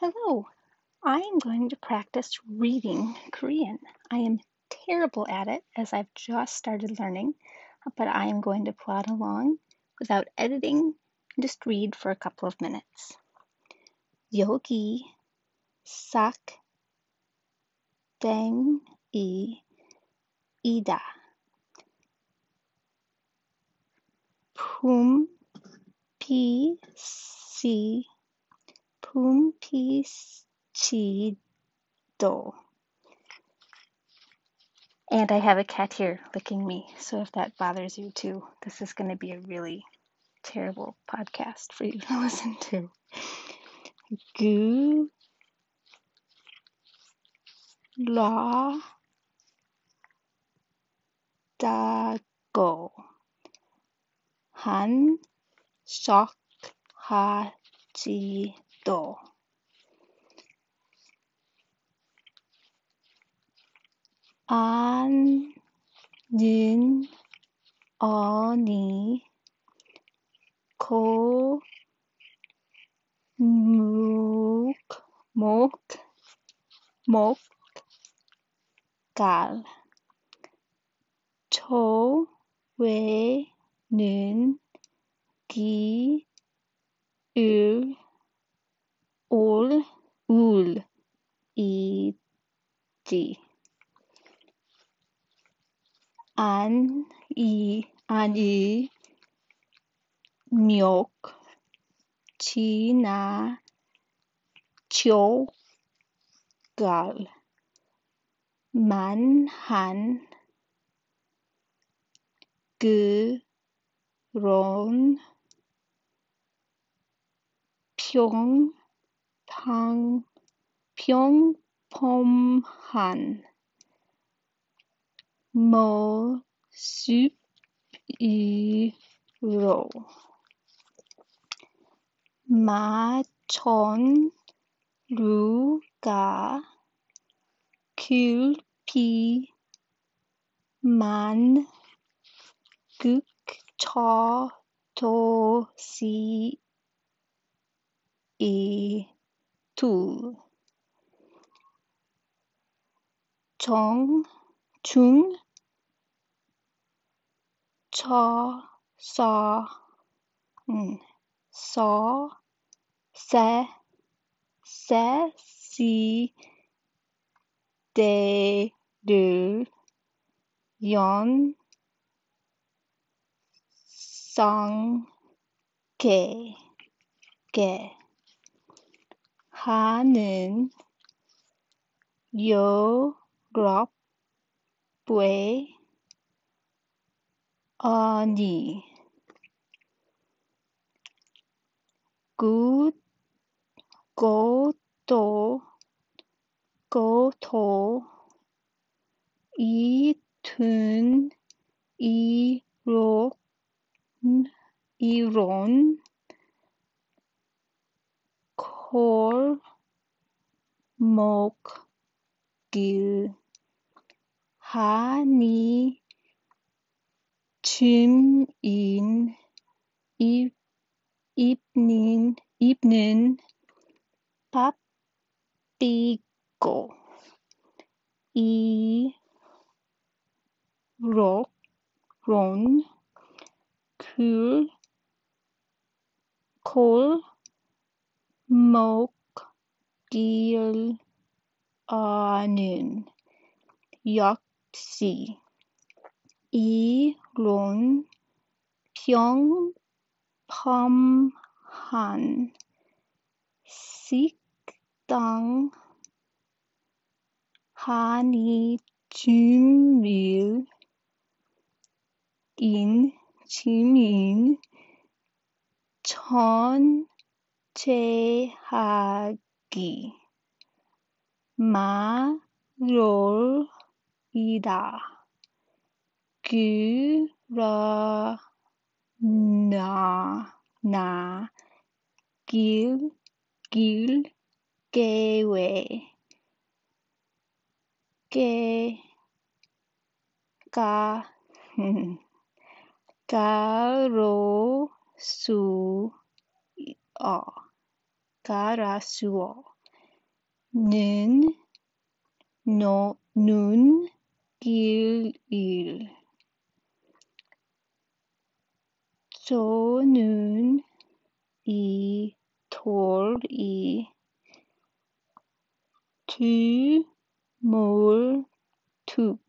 Hello, I am going to practice reading Korean. I am terrible at it as I've just started learning, but I am going to plod along without editing and just read for a couple of minutes. 여기 싹 땡이 이다. 품피시 Pumpichido. And I have a cat here licking me, so if that bothers you too, this is going to be a really terrible podcast for you to listen to. Gu la Da. Go. han sok 하지 또 아는 어니 고 묵, 목, 목, 갈, 초외는 기, 을, 이지. 안, 이, 아니, 묘, 지나, 조갈, 만 한, 그런, 평, 방, 평 범한 모습으로 마천루가 글피만 극처도시 이, 둘, 정, 중, 처, 서, 음, 서, 세, 세, 시, 대 를, 연, 상, 개, 개. 하는 유 럽의 아니 굿 고도 고토 이툰 이론 이론 콜, 목, 길, 하니, 줌인, 입, 입는, 입는, 바삐고, 이, 록, 론, 쿨, 콜, 먹길 아는 역 시. 이론 평범한 식당 하니 주밀 인 지민 천 제하기. 말롤 이다 그러나 나 길, 길, 계획, 계, 가, 가로, 수, 어. 가라수어 는, 노, 눈, 길, 일. 조는, 이, 돌, 이. 두, 몰, 툭.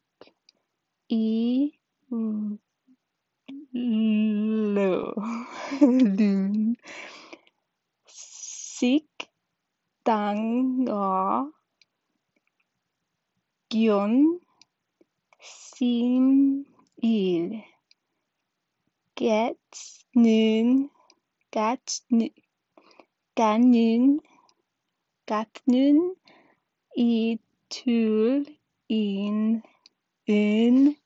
이, 르, 룬. 식, 땅어 균 심일 겟는 갓는 가는 같는 이툴 인 은,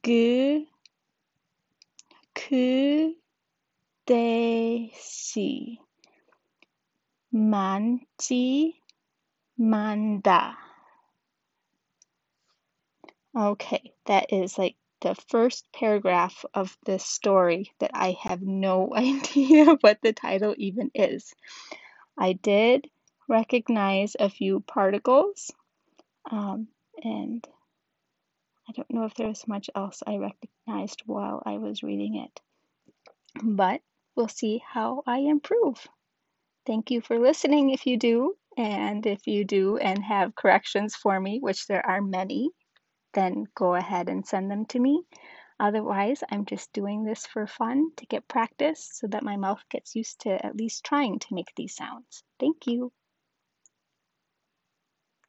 그, 그, 대시 많지, 많다. Okay, that is like the first paragraph of this story that I have no idea what the title even is. I did recognize a few particles, um, and I don't know if there was much else I recognized while I was reading it, but we'll see how I improve. Thank you for listening if you do. And if you do and have corrections for me, which there are many, then go ahead and send them to me. Otherwise, I'm just doing this for fun to get practice so that my mouth gets used to at least trying to make these sounds. Thank you.